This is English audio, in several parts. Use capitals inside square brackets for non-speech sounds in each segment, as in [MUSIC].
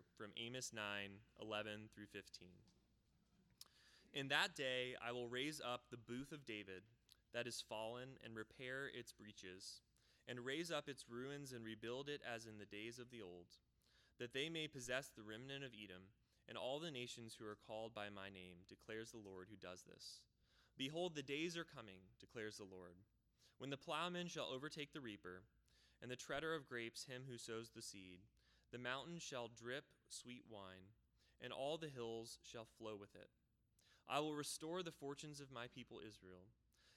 together from Amos 9 11 through 15. In that day I will raise up the booth of David that is fallen and repair its breaches, and raise up its ruins and rebuild it as in the days of the old, that they may possess the remnant of Edom and all the nations who are called by my name, declares the Lord who does this. Behold, the days are coming, declares the Lord, when the plowman shall overtake the reaper, and the treader of grapes him who sows the seed. The mountains shall drip sweet wine, and all the hills shall flow with it. I will restore the fortunes of my people Israel,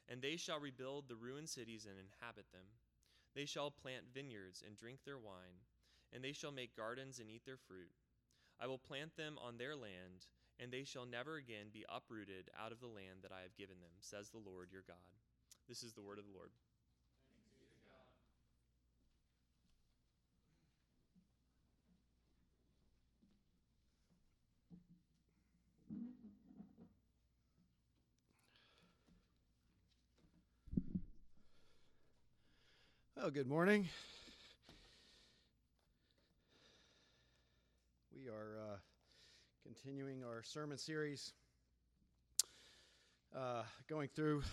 and they shall rebuild the ruined cities and inhabit them. They shall plant vineyards and drink their wine, and they shall make gardens and eat their fruit. I will plant them on their land, and they shall never again be uprooted out of the land that I have given them, says the Lord your God. This is the word of the Lord. Well, good morning. We are uh, continuing our sermon series, uh, going through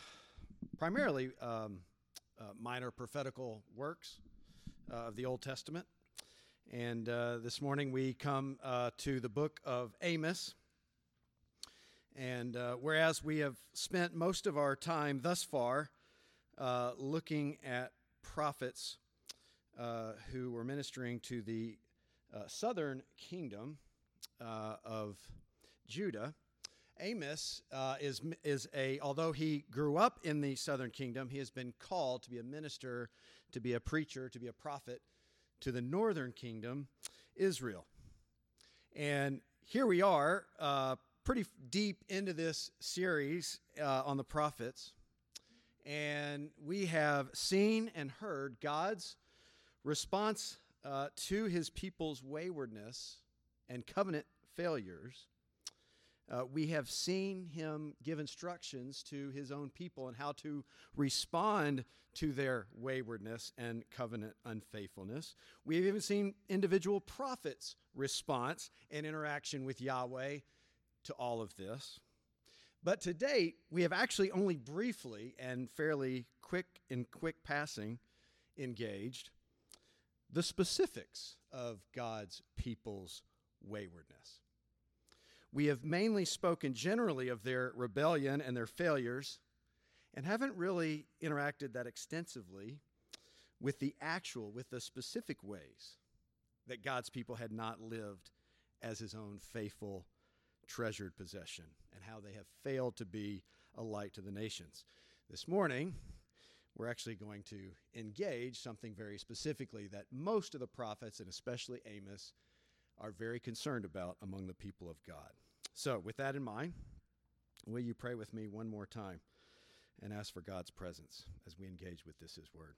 primarily um, uh, minor prophetical works uh, of the Old Testament. And uh, this morning we come uh, to the book of Amos. And whereas we have spent most of our time thus far looking at prophets uh, who were ministering to the uh, southern kingdom uh, of Judah. Amos uh, is, is a, although he grew up in the southern kingdom, he has been called to be a minister, to be a preacher, to be a prophet to the northern kingdom, Israel. And here we are, uh, pretty deep into this series uh, on the prophets and we have seen and heard God's response uh, to his people's waywardness and covenant failures. Uh, we have seen him give instructions to his own people and how to respond to their waywardness and covenant unfaithfulness. We've even seen individual prophets' response and interaction with Yahweh to all of this. But to date, we have actually only briefly and fairly quick in quick passing engaged the specifics of God's people's waywardness. We have mainly spoken generally of their rebellion and their failures and haven't really interacted that extensively with the actual, with the specific ways that God's people had not lived as his own faithful treasured possession and how they have failed to be a light to the nations. This morning, we're actually going to engage something very specifically that most of the prophets, and especially Amos, are very concerned about among the people of God. So, with that in mind, will you pray with me one more time and ask for God's presence as we engage with this, His Word?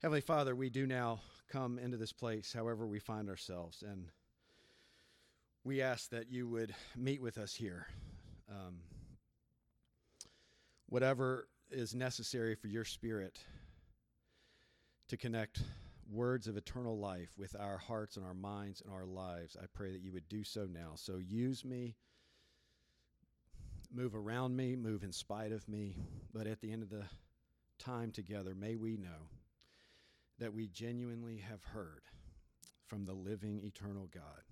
Heavenly Father, we do now come into this place, however we find ourselves, and we ask that you would meet with us here. Um, whatever is necessary for your spirit to connect words of eternal life with our hearts and our minds and our lives, I pray that you would do so now. So use me, move around me, move in spite of me, but at the end of the time together, may we know that we genuinely have heard from the living eternal God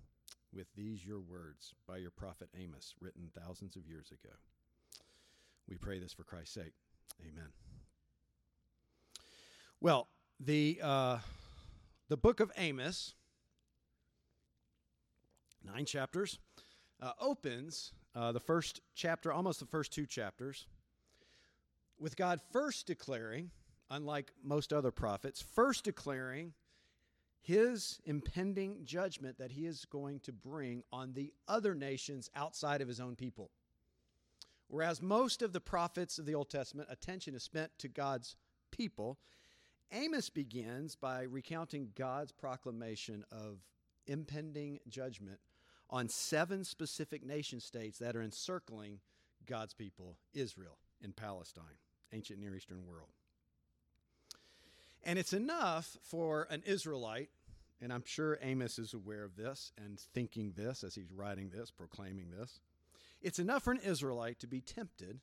with these your words by your prophet Amos, written thousands of years ago. We pray this for Christ's sake. Amen. Well, the, uh, the book of Amos, nine chapters, uh, opens uh, the first chapter, almost the first two chapters, with God first declaring, unlike most other prophets, first declaring his impending judgment that he is going to bring on the other nations outside of his own people. Whereas most of the prophets of the Old Testament, attention is spent to God's people, Amos begins by recounting God's proclamation of impending judgment on seven specific nation states that are encircling God's people, Israel in Palestine, ancient Near Eastern world. And it's enough for an Israelite and I'm sure Amos is aware of this and thinking this as he's writing this, proclaiming this. It's enough for an Israelite to be tempted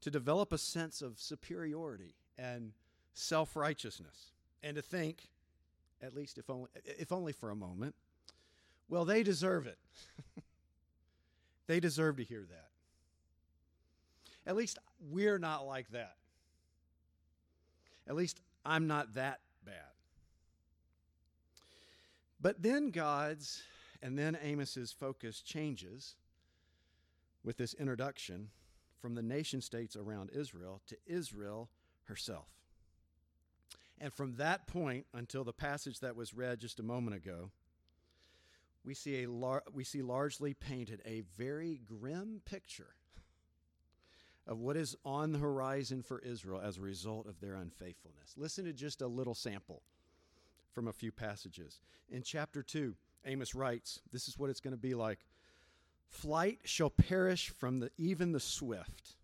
to develop a sense of superiority and self righteousness and to think, at least if only, if only for a moment, well, they deserve it. [LAUGHS] they deserve to hear that. At least we're not like that. At least I'm not that bad. But then God's and then Amos's focus changes with this introduction from the nation states around Israel to Israel herself. And from that point until the passage that was read just a moment ago, we see, a lar- we see largely painted a very grim picture of what is on the horizon for Israel as a result of their unfaithfulness. Listen to just a little sample from a few passages. In chapter 2, Amos writes, This is what it's going to be like. Flight shall perish from the, even the swift.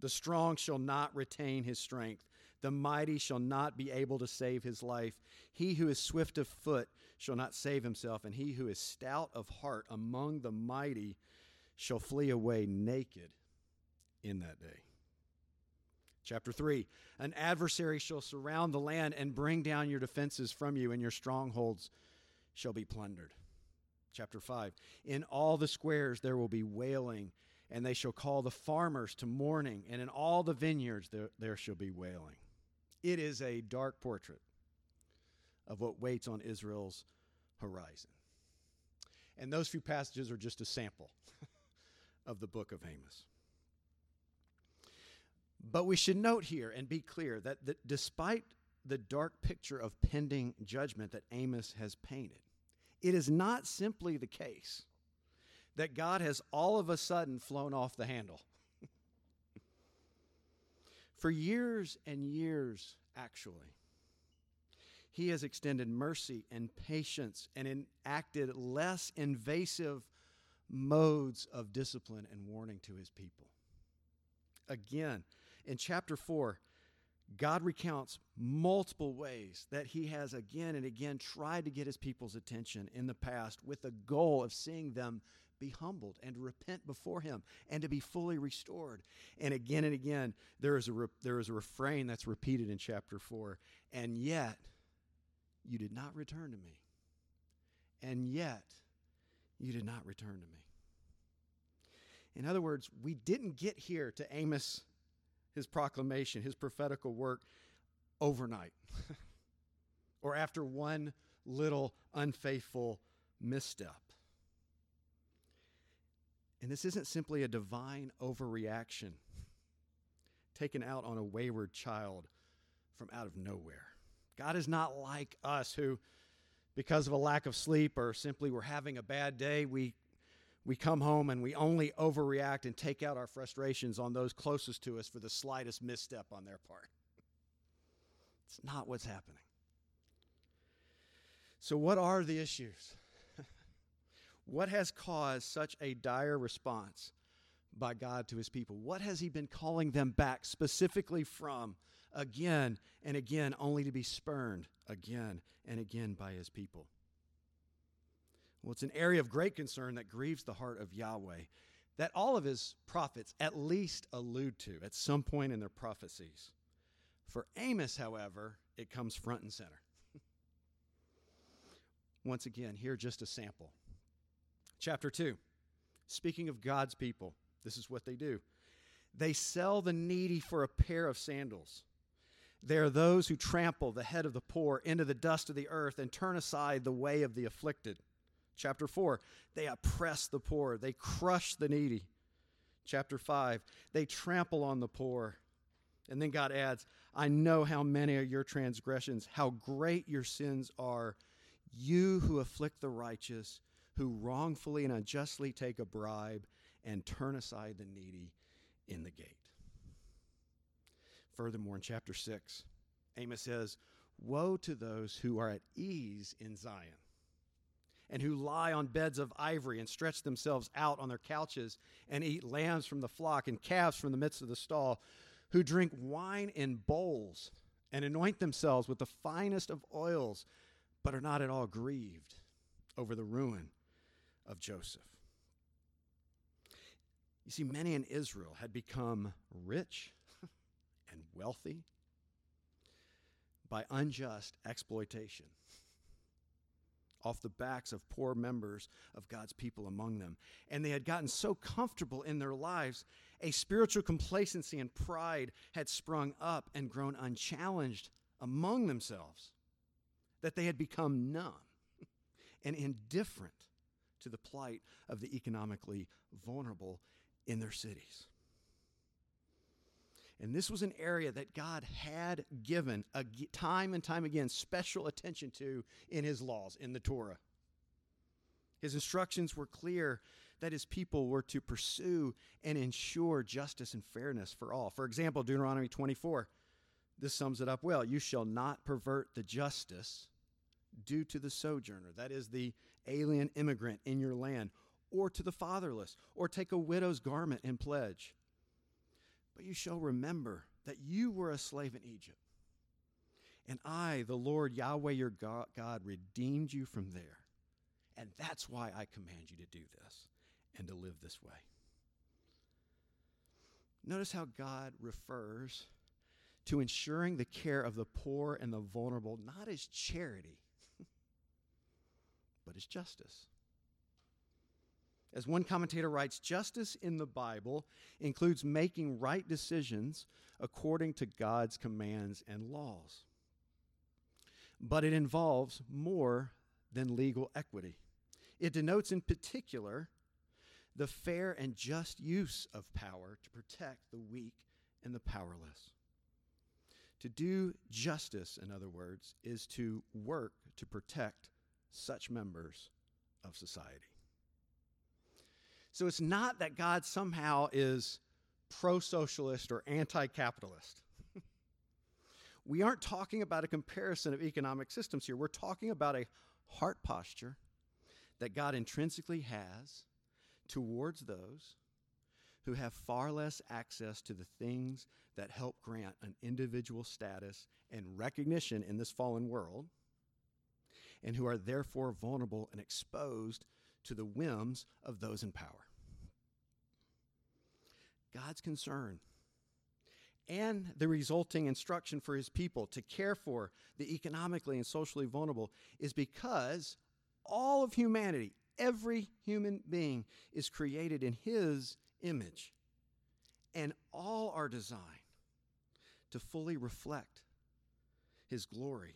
The strong shall not retain his strength. The mighty shall not be able to save his life. He who is swift of foot shall not save himself, and he who is stout of heart among the mighty shall flee away naked in that day. Chapter 3 An adversary shall surround the land and bring down your defenses from you, and your strongholds shall be plundered. Chapter 5 In all the squares there will be wailing, and they shall call the farmers to mourning, and in all the vineyards there, there shall be wailing. It is a dark portrait of what waits on Israel's horizon. And those few passages are just a sample [LAUGHS] of the book of Amos. But we should note here and be clear that, that despite the dark picture of pending judgment that Amos has painted, it is not simply the case that God has all of a sudden flown off the handle. [LAUGHS] For years and years, actually, he has extended mercy and patience and enacted less invasive modes of discipline and warning to his people. Again, in chapter 4, God recounts multiple ways that he has again and again tried to get his people's attention in the past with the goal of seeing them be humbled and repent before him and to be fully restored. And again and again, there is a, re- there is a refrain that's repeated in chapter 4 and yet you did not return to me. And yet you did not return to me. In other words, we didn't get here to Amos his proclamation, his prophetical work overnight [LAUGHS] or after one little unfaithful misstep. And this isn't simply a divine overreaction [LAUGHS] taken out on a wayward child from out of nowhere. God is not like us who, because of a lack of sleep or simply we're having a bad day, we we come home and we only overreact and take out our frustrations on those closest to us for the slightest misstep on their part. It's not what's happening. So, what are the issues? [LAUGHS] what has caused such a dire response by God to his people? What has he been calling them back specifically from again and again, only to be spurned again and again by his people? Well, it's an area of great concern that grieves the heart of Yahweh that all of his prophets at least allude to at some point in their prophecies. For Amos, however, it comes front and center. [LAUGHS] Once again, here just a sample. Chapter 2. Speaking of God's people, this is what they do. They sell the needy for a pair of sandals. They are those who trample the head of the poor into the dust of the earth and turn aside the way of the afflicted. Chapter 4, they oppress the poor, they crush the needy. Chapter 5, they trample on the poor. And then God adds, I know how many are your transgressions, how great your sins are. You who afflict the righteous, who wrongfully and unjustly take a bribe and turn aside the needy in the gate. Furthermore, in chapter 6, Amos says, Woe to those who are at ease in Zion and who lie on beds of ivory and stretch themselves out on their couches and eat lambs from the flock and calves from the midst of the stall, who drink wine in bowls and anoint themselves with the finest of oils, but are not at all grieved over the ruin of Joseph. You see, many in Israel had become rich [LAUGHS] and wealthy by unjust exploitation off the backs of poor members of God's people among them. And they had gotten so comfortable in their lives, a spiritual complacency and pride had sprung up and grown unchallenged among themselves, that they had become numb [LAUGHS] and indifferent to the plight of the economically vulnerable in their cities. And this was an area that God had given a, time and time again special attention to in his laws, in the Torah. His instructions were clear that his people were to pursue and ensure justice and fairness for all. For example, Deuteronomy 24, this sums it up well. You shall not pervert the justice due to the sojourner, that is, the alien immigrant in your land, or to the fatherless, or take a widow's garment in pledge but you shall remember that you were a slave in Egypt. And I, the Lord Yahweh your God, redeemed you from there. And that's why I command you to do this and to live this way. Notice how God refers to ensuring the care of the poor and the vulnerable not as charity, [LAUGHS] but as justice. As one commentator writes, justice in the Bible includes making right decisions according to God's commands and laws. But it involves more than legal equity. It denotes, in particular, the fair and just use of power to protect the weak and the powerless. To do justice, in other words, is to work to protect such members of society. So it's not that God somehow is pro socialist or anti capitalist. [LAUGHS] we aren't talking about a comparison of economic systems here. We're talking about a heart posture that God intrinsically has towards those who have far less access to the things that help grant an individual status and recognition in this fallen world, and who are therefore vulnerable and exposed to the whims of those in power. God's concern and the resulting instruction for his people to care for the economically and socially vulnerable is because all of humanity, every human being, is created in his image. And all are designed to fully reflect his glory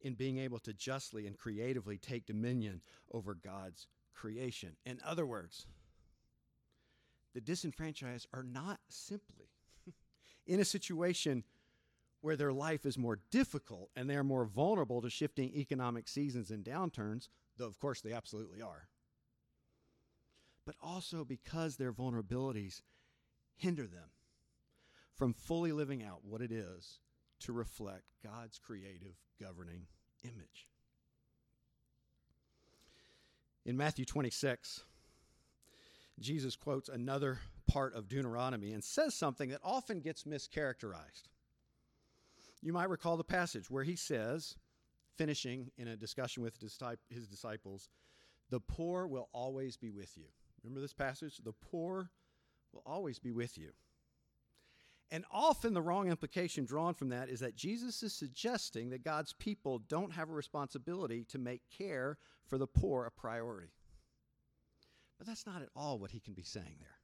in being able to justly and creatively take dominion over God's creation. In other words, the disenfranchised are not simply [LAUGHS] in a situation where their life is more difficult and they're more vulnerable to shifting economic seasons and downturns, though of course they absolutely are, but also because their vulnerabilities hinder them from fully living out what it is to reflect God's creative governing image. In Matthew 26, Jesus quotes another part of Deuteronomy and says something that often gets mischaracterized. You might recall the passage where he says, finishing in a discussion with his disciples, the poor will always be with you. Remember this passage? The poor will always be with you. And often the wrong implication drawn from that is that Jesus is suggesting that God's people don't have a responsibility to make care for the poor a priority. But that's not at all what he can be saying there.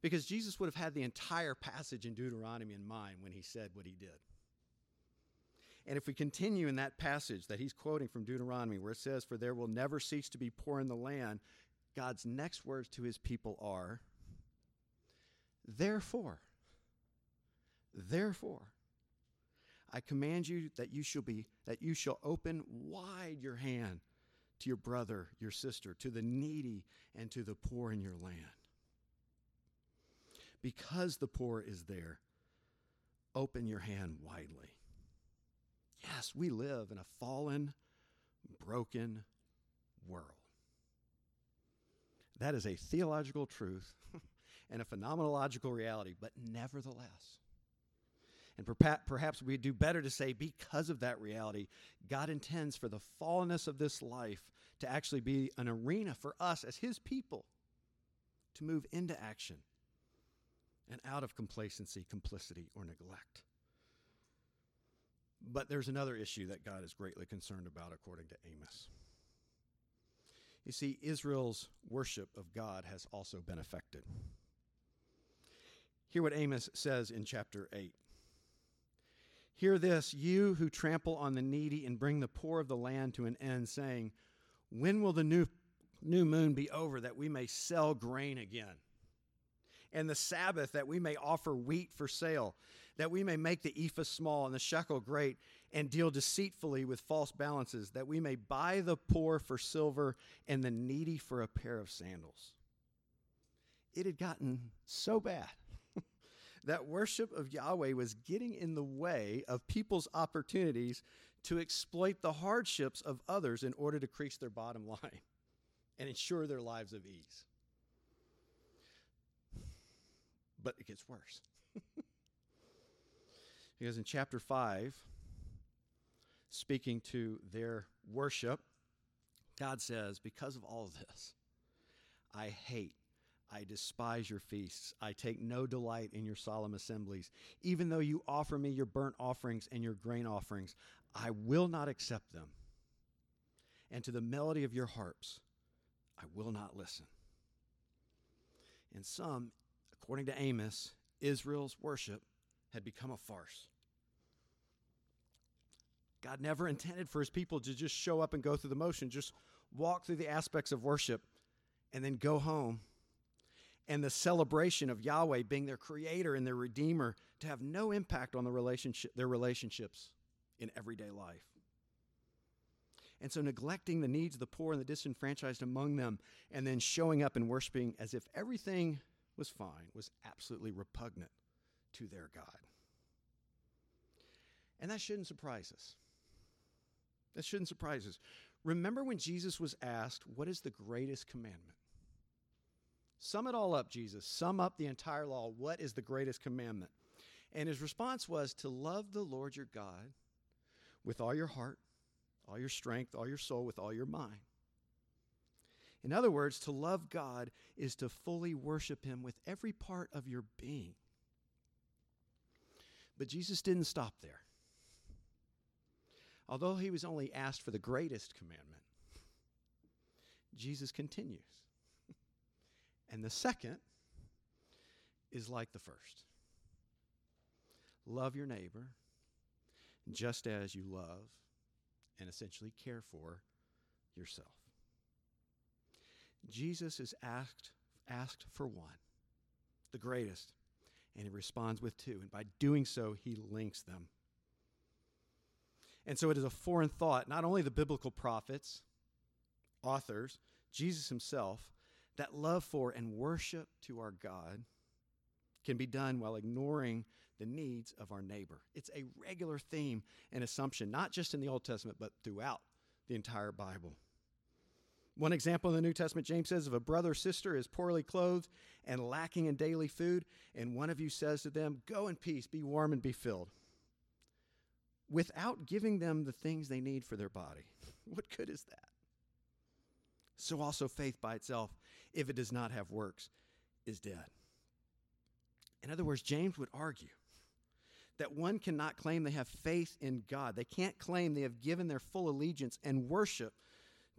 Because Jesus would have had the entire passage in Deuteronomy in mind when he said what he did. And if we continue in that passage that he's quoting from Deuteronomy, where it says, For there will never cease to be poor in the land, God's next words to his people are, Therefore, therefore, I command you that you shall be that you shall open wide your hand to your brother, your sister, to the needy, and to the poor in your land. Because the poor is there, open your hand widely. Yes, we live in a fallen, broken world. That is a theological truth [LAUGHS] and a phenomenological reality, but nevertheless, And perhaps we do better to say, because of that reality, God intends for the fallenness of this life to actually be an arena for us as His people to move into action and out of complacency, complicity, or neglect. But there's another issue that God is greatly concerned about, according to Amos. You see, Israel's worship of God has also been affected. Hear what Amos says in chapter 8. Hear this, you who trample on the needy and bring the poor of the land to an end, saying, When will the new, new moon be over that we may sell grain again? And the Sabbath that we may offer wheat for sale, that we may make the ephah small and the shekel great, and deal deceitfully with false balances, that we may buy the poor for silver and the needy for a pair of sandals. It had gotten so bad that worship of Yahweh was getting in the way of people's opportunities to exploit the hardships of others in order to increase their bottom line [LAUGHS] and ensure their lives of ease. But it gets worse. [LAUGHS] because in chapter 5, speaking to their worship, God says, Because of all this, I hate I despise your feasts. I take no delight in your solemn assemblies. Even though you offer me your burnt offerings and your grain offerings, I will not accept them. And to the melody of your harps, I will not listen. In some, according to Amos, Israel's worship had become a farce. God never intended for his people to just show up and go through the motion, just walk through the aspects of worship and then go home and the celebration of Yahweh being their creator and their redeemer to have no impact on the relationship, their relationships in everyday life. And so, neglecting the needs of the poor and the disenfranchised among them, and then showing up and worshiping as if everything was fine, was absolutely repugnant to their God. And that shouldn't surprise us. That shouldn't surprise us. Remember when Jesus was asked, What is the greatest commandment? Sum it all up, Jesus. Sum up the entire law. What is the greatest commandment? And his response was to love the Lord your God with all your heart, all your strength, all your soul, with all your mind. In other words, to love God is to fully worship him with every part of your being. But Jesus didn't stop there. Although he was only asked for the greatest commandment, Jesus continues. And the second is like the first love your neighbor just as you love and essentially care for yourself. Jesus is asked, asked for one, the greatest, and he responds with two. And by doing so, he links them. And so it is a foreign thought, not only the biblical prophets, authors, Jesus himself, that love for and worship to our God can be done while ignoring the needs of our neighbor. It's a regular theme and assumption, not just in the Old Testament, but throughout the entire Bible. One example in the New Testament, James says, if a brother or sister is poorly clothed and lacking in daily food, and one of you says to them, Go in peace, be warm and be filled, without giving them the things they need for their body, [LAUGHS] what good is that? So also faith by itself if it does not have works, is dead. In other words, James would argue that one cannot claim they have faith in God. They can't claim they have given their full allegiance and worship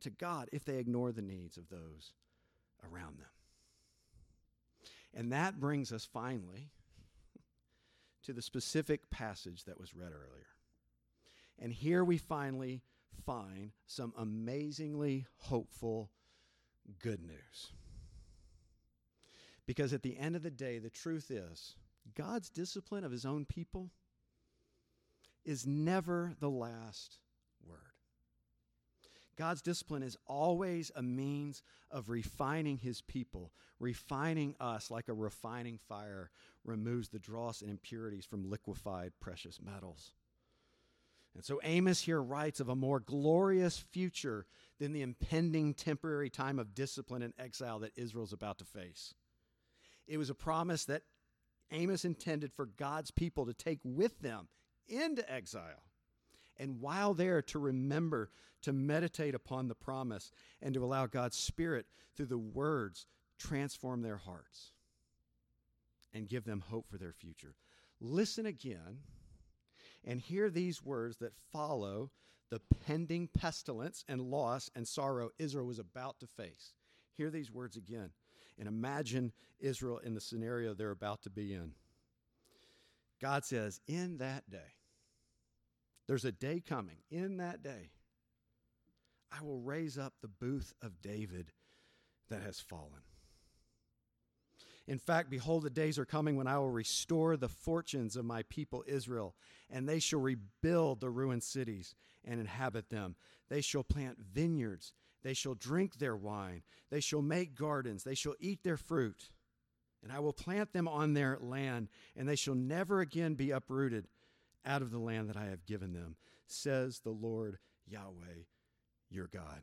to God if they ignore the needs of those around them. And that brings us finally to the specific passage that was read earlier. And here we finally find some amazingly hopeful good news. Because at the end of the day, the truth is, God's discipline of his own people is never the last word. God's discipline is always a means of refining his people, refining us like a refining fire removes the dross and impurities from liquefied precious metals. And so Amos here writes of a more glorious future than the impending temporary time of discipline and exile that Israel's about to face. It was a promise that Amos intended for God's people to take with them into exile. And while there, to remember to meditate upon the promise and to allow God's Spirit through the words transform their hearts and give them hope for their future. Listen again and hear these words that follow the pending pestilence and loss and sorrow Israel was about to face. Hear these words again and imagine Israel in the scenario they're about to be in. God says, In that day, there's a day coming, in that day, I will raise up the booth of David that has fallen. In fact, behold, the days are coming when I will restore the fortunes of my people Israel, and they shall rebuild the ruined cities and inhabit them. They shall plant vineyards, they shall drink their wine, they shall make gardens, they shall eat their fruit. And I will plant them on their land, and they shall never again be uprooted out of the land that I have given them, says the Lord Yahweh your God.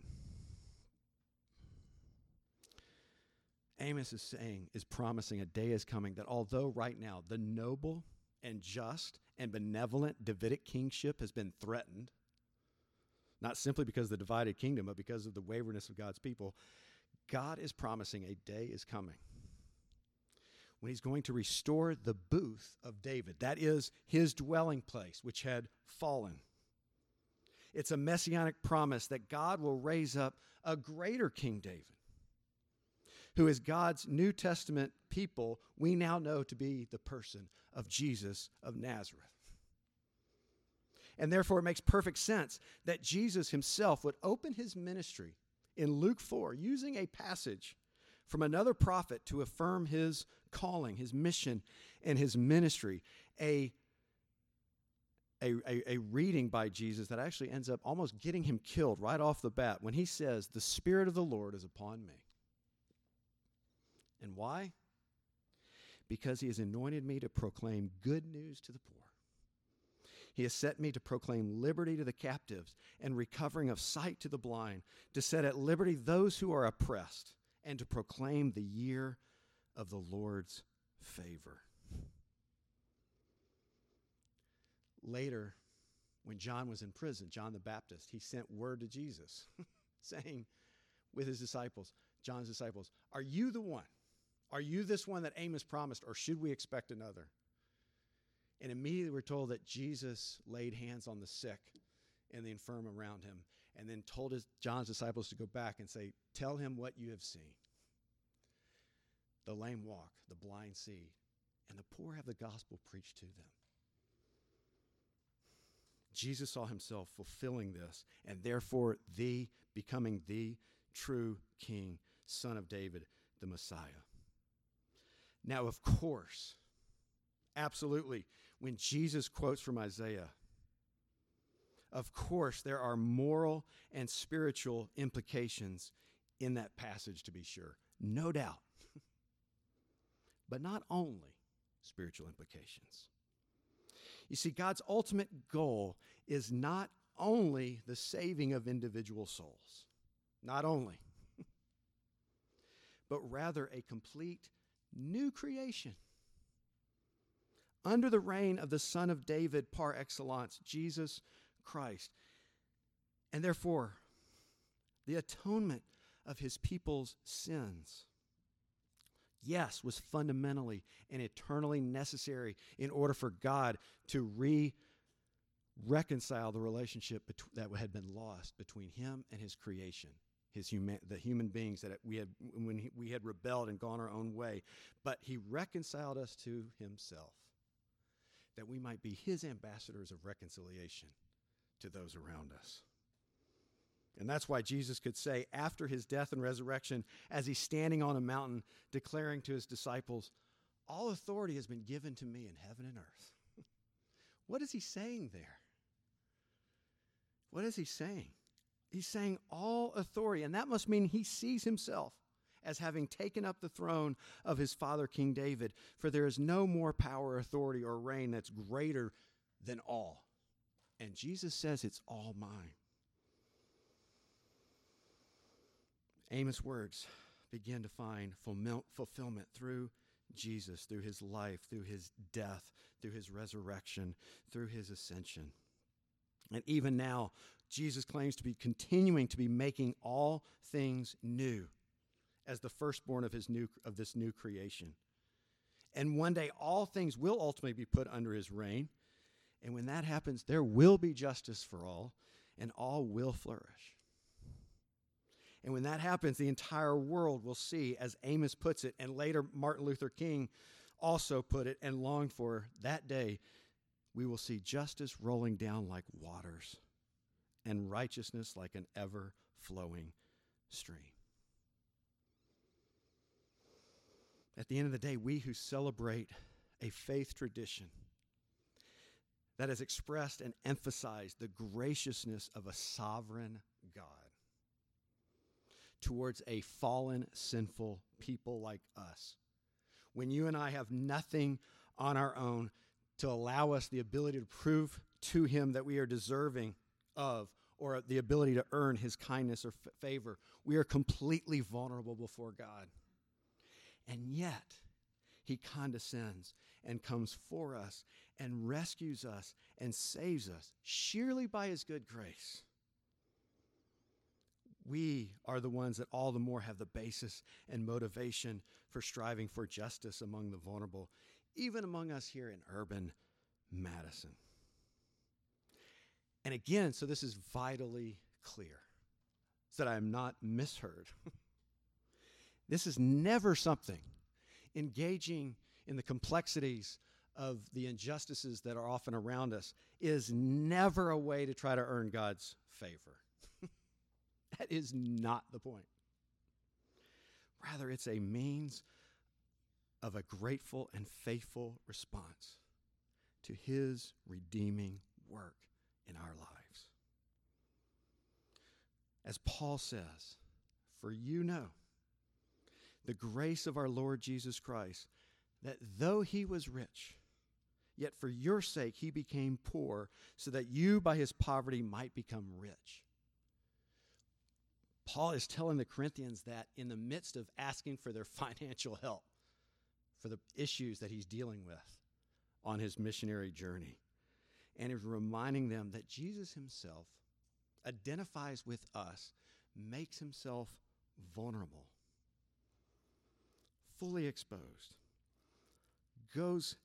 Amos is saying, is promising a day is coming that although right now the noble and just and benevolent Davidic kingship has been threatened, not simply because of the divided kingdom, but because of the waywardness of God's people, God is promising a day is coming when he's going to restore the booth of David. That is his dwelling place, which had fallen. It's a messianic promise that God will raise up a greater King David, who is God's New Testament people, we now know to be the person of Jesus of Nazareth. And therefore, it makes perfect sense that Jesus himself would open his ministry in Luke 4 using a passage from another prophet to affirm his calling, his mission, and his ministry. A a, a, a, reading by Jesus that actually ends up almost getting him killed right off the bat when he says, The Spirit of the Lord is upon me. And why? Because he has anointed me to proclaim good news to the poor. He has set me to proclaim liberty to the captives and recovering of sight to the blind, to set at liberty those who are oppressed, and to proclaim the year of the Lord's favor. later, when John was in prison, John the Baptist, he sent word to Jesus [LAUGHS] saying, with his disciples, John's disciples, Are you the one? Are you this one that Amos promised, or should we expect another? And immediately we're told that Jesus laid hands on the sick and the infirm around him, and then told his, John's disciples to go back and say, Tell him what you have seen. The lame walk, the blind see, and the poor have the gospel preached to them. Jesus saw himself fulfilling this, and therefore the becoming the true king, son of David, the Messiah. Now, of course, absolutely, when Jesus quotes from Isaiah, of course, there are moral and spiritual implications in that passage, to be sure. No doubt. [LAUGHS] but not only spiritual implications. You see, God's ultimate goal is not only the saving of individual souls, not only, [LAUGHS] but rather a complete new creation. Under the reign of the Son of David par excellence, Jesus Christ. And therefore, the atonement of his people's sins yes, was fundamentally and eternally necessary in order for God to re reconcile the relationship that had been lost between him and his creation his human, the human beings that we had when he, we had rebelled and gone our own way but he reconciled us to himself that we might be his ambassadors of reconciliation to those around us and that's why Jesus could say, after his death and resurrection, as he's standing on a mountain declaring to his disciples, All authority has been given to me in heaven and earth. [LAUGHS] what is he saying there? What is he saying? He's saying all authority, and that must mean he sees himself as having taken up the throne of his father, King David, for there is no more power, authority, or reign that's greater than all. And Jesus says it's all mine. Amos' words begin to find fulfillment through Jesus through his life, through his death, through his resurrection, through his ascension. And even now, Jesus claims to be continuing to be making all things new as the firstborn of his new of this new creation. And one day all things will ultimately be put under his reign. And when that happens, there will be justice for all, and all will flourish. And when that happens, the entire world will see, as Amos puts it, and later Martin Luther King also put it and longed for that day, we will see justice rolling down like waters and righteousness like an ever flowing stream. At the end of the day, we who celebrate a faith tradition that has expressed and emphasized the graciousness of a sovereign God towards a fallen, sinful people like us. When you and I have nothing on our own to allow us the ability to prove to Him that we are deserving of or the ability to earn His kindness or f- favor, we are completely vulnerable before God. And yet, He condescends and comes for us and rescues us and saves us sheerly by His good grace we are the ones that all the more have the basis and motivation for striving for justice among the vulnerable, even among us here in urban Madison. And again, so this is vitally clear so that I am not misheard. [LAUGHS] this is never something engaging in the complexities of the injustices that are often around us is never a way to try to earn God's favor. [LAUGHS] That is not the point. Rather, it's a means of a grateful and faithful response to his redeeming work in our lives. As Paul says, for you know the grace of our Lord Jesus Christ, that though he was rich, yet for your sake he became poor, so that you by his poverty might become rich. Paul is telling the Corinthians that in the midst of asking for their [LAUGHS] financial help for the issues that he's dealing with on his missionary journey. And is reminding them that Jesus himself identifies with us, makes himself vulnerable, fully exposed, goes,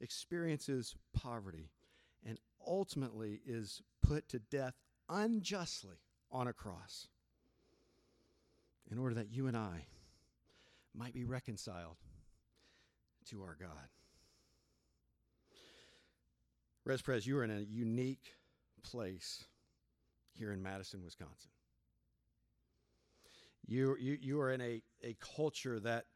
experiences poverty, and ultimately is put to death unjustly on a cross in order that you and I might be reconciled to our God. Res Pres, you are in a unique place here in Madison, Wisconsin. You, you, you are in a, a culture that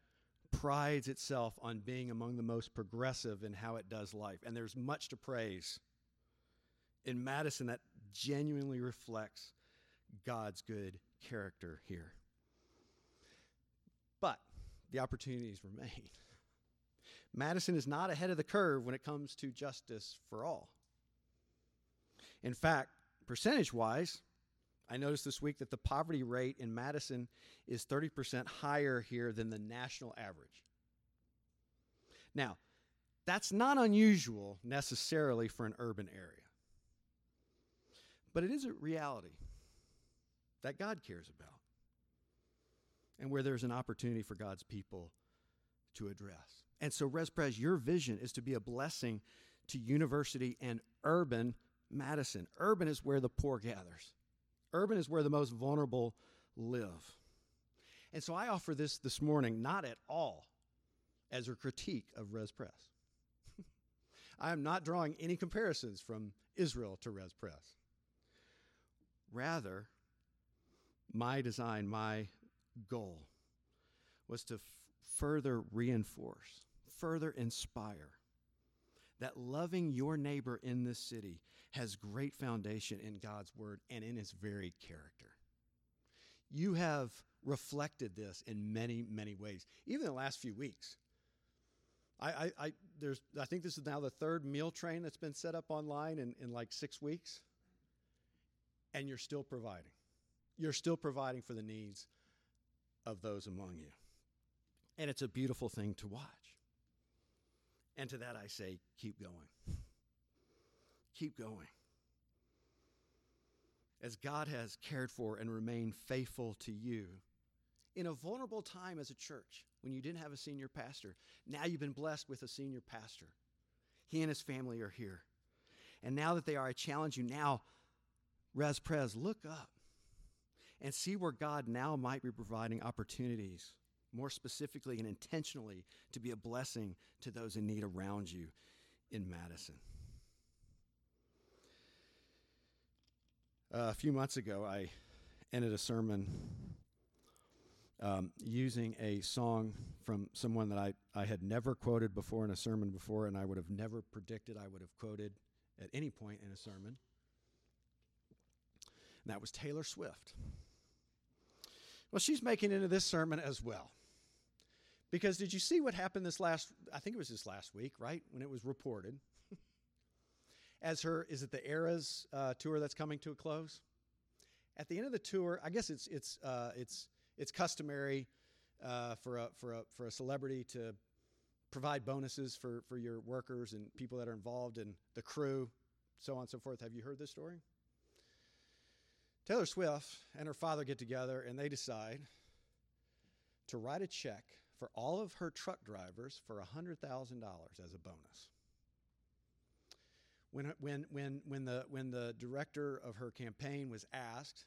prides itself on being among the most progressive in how it does life. And there's much to praise in Madison that genuinely reflects God's good character here. But the opportunities remain. Madison is not ahead of the curve when it comes to justice for all. In fact, percentage wise, I noticed this week that the poverty rate in Madison is 30% higher here than the national average. Now, that's not unusual necessarily for an urban area, but it is a reality that God cares about and where there's an opportunity for God's people to address. And so, ResPres, your vision is to be a blessing to university and urban Madison. Urban is where the poor gathers. Urban is where the most vulnerable live. And so I offer this this morning not at all as a critique of Res Pres. [LAUGHS] I am not drawing any comparisons from Israel to Res Pres. Rather, my design, my goal was to further reinforce, further inspire that loving your neighbor in this city has great foundation in God's word and in his very character. You have reflected this in many, many ways, even the last few weeks. I, I, I, there's, I think this is now the third meal train that's been set up online in, in like six weeks, and you're still providing you're still providing for the needs of those among you. And it's a beautiful thing to watch. And to that I say, keep going. Keep going. As God has cared for and remained faithful to you in a vulnerable time as a church when you didn't have a senior pastor, now you've been blessed with a senior pastor. He and his family are here. And now that they are, I challenge you now, Res Pres, look up and see where God now might be providing opportunities more specifically and intentionally to be a blessing to those in need around you in Madison. Uh, a few months ago, I ended a sermon um, using a song from someone that I, I had never quoted before in a sermon before, and I would have never predicted I would have quoted at any point in a sermon. And that was Taylor Swift. Well, she's making into this sermon as well. Because did you see what happened this last, I think it was this last week, right? When it was reported. [LAUGHS] As her, is it the Eras uh, tour that's coming to a close? At the end of the tour, I guess it's, it's, uh, it's, it's customary uh, for, a, for, a, for a celebrity to provide bonuses for, for your workers and people that are involved in the crew, so on and so forth. Have you heard this story? Taylor Swift and her father get together and they decide to write a check for all of her truck drivers for $100,000 as a bonus. When, when, when, when, the, when the director of her campaign was asked,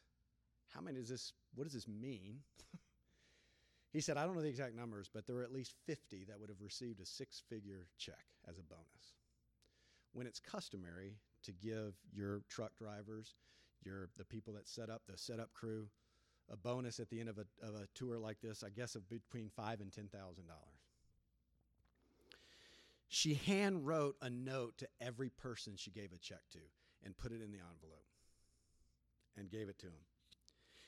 how many does this, what does this mean? [LAUGHS] he said, I don't know the exact numbers, but there were at least 50 that would have received a six figure check as a bonus. When it's customary to give your truck drivers, your, the people that set up, the setup crew, a bonus at the end of a, of a tour like this, I guess of between five and ten thousand dollars. She hand wrote a note to every person she gave a check to and put it in the envelope and gave it to him.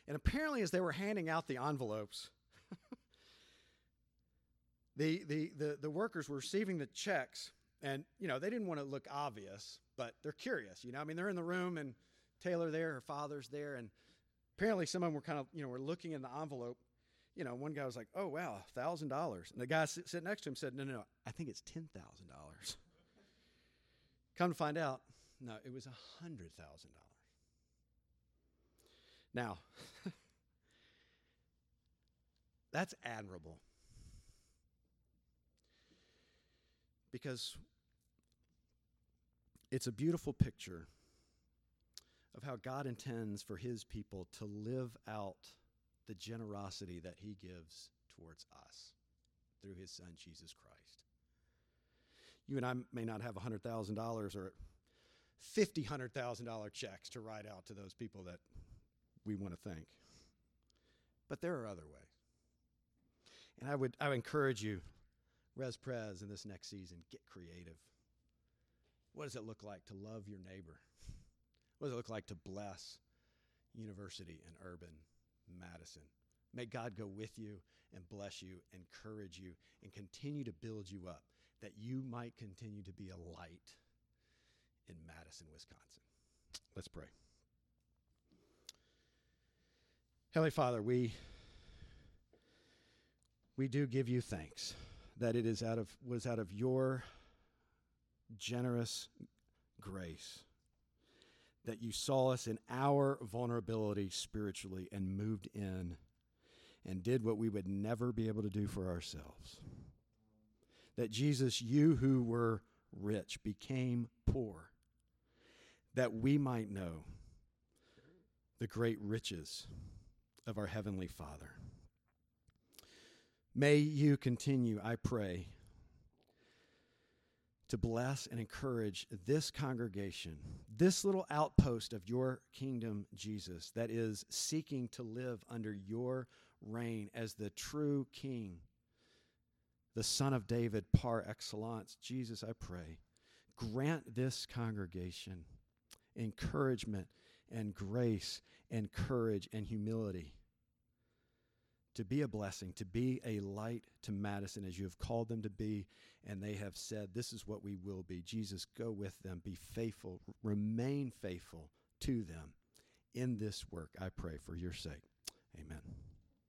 And apparently, as they were handing out the envelopes, [LAUGHS] the, the, the, the workers were receiving the checks, and you know they didn't want to look obvious, but they're curious. You know, I mean, they're in the room, and Taylor there, her father's there, and apparently some of them were kind of, you know, were looking in the envelope. You know, one guy was like, oh, wow, $1,000. And the guy sitting next to him said, no, no, no, I think it's $10,000. Come to find out, no, it was $100,000. Now, [LAUGHS] that's admirable. Because it's a beautiful picture of how God intends for his people to live out the generosity that he gives towards us through his son, Jesus Christ. You and I may not have $100,000 or fifty hundred thousand dollar checks to write out to those people that we want to thank. But there are other ways. And I would I would encourage you, Res Pres, in this next season, get creative. What does it look like to love your neighbor? What does it look like to bless University and Urban Madison? May God go with you and bless you, encourage you, and continue to build you up that you might continue to be a light in Madison, Wisconsin. Let's pray. Heavenly Father, we we do give you thanks that it is out of was out of your generous grace that you saw us in our vulnerability spiritually and moved in and did what we would never be able to do for ourselves. That Jesus, you who were rich, became poor, that we might know the great riches of our Heavenly Father. May you continue, I pray, to bless and encourage this congregation, this little outpost of your kingdom, Jesus, that is seeking to live under your reign as the true king, the son of David par excellence. Jesus, I pray, grant this congregation encouragement and grace and courage and humility to be a blessing, to be a light to Madison as you have called them to be, and they have said, This is what we will be. Jesus, go with them, be faithful, remain faithful to them in this work. I pray for your sake. Amen.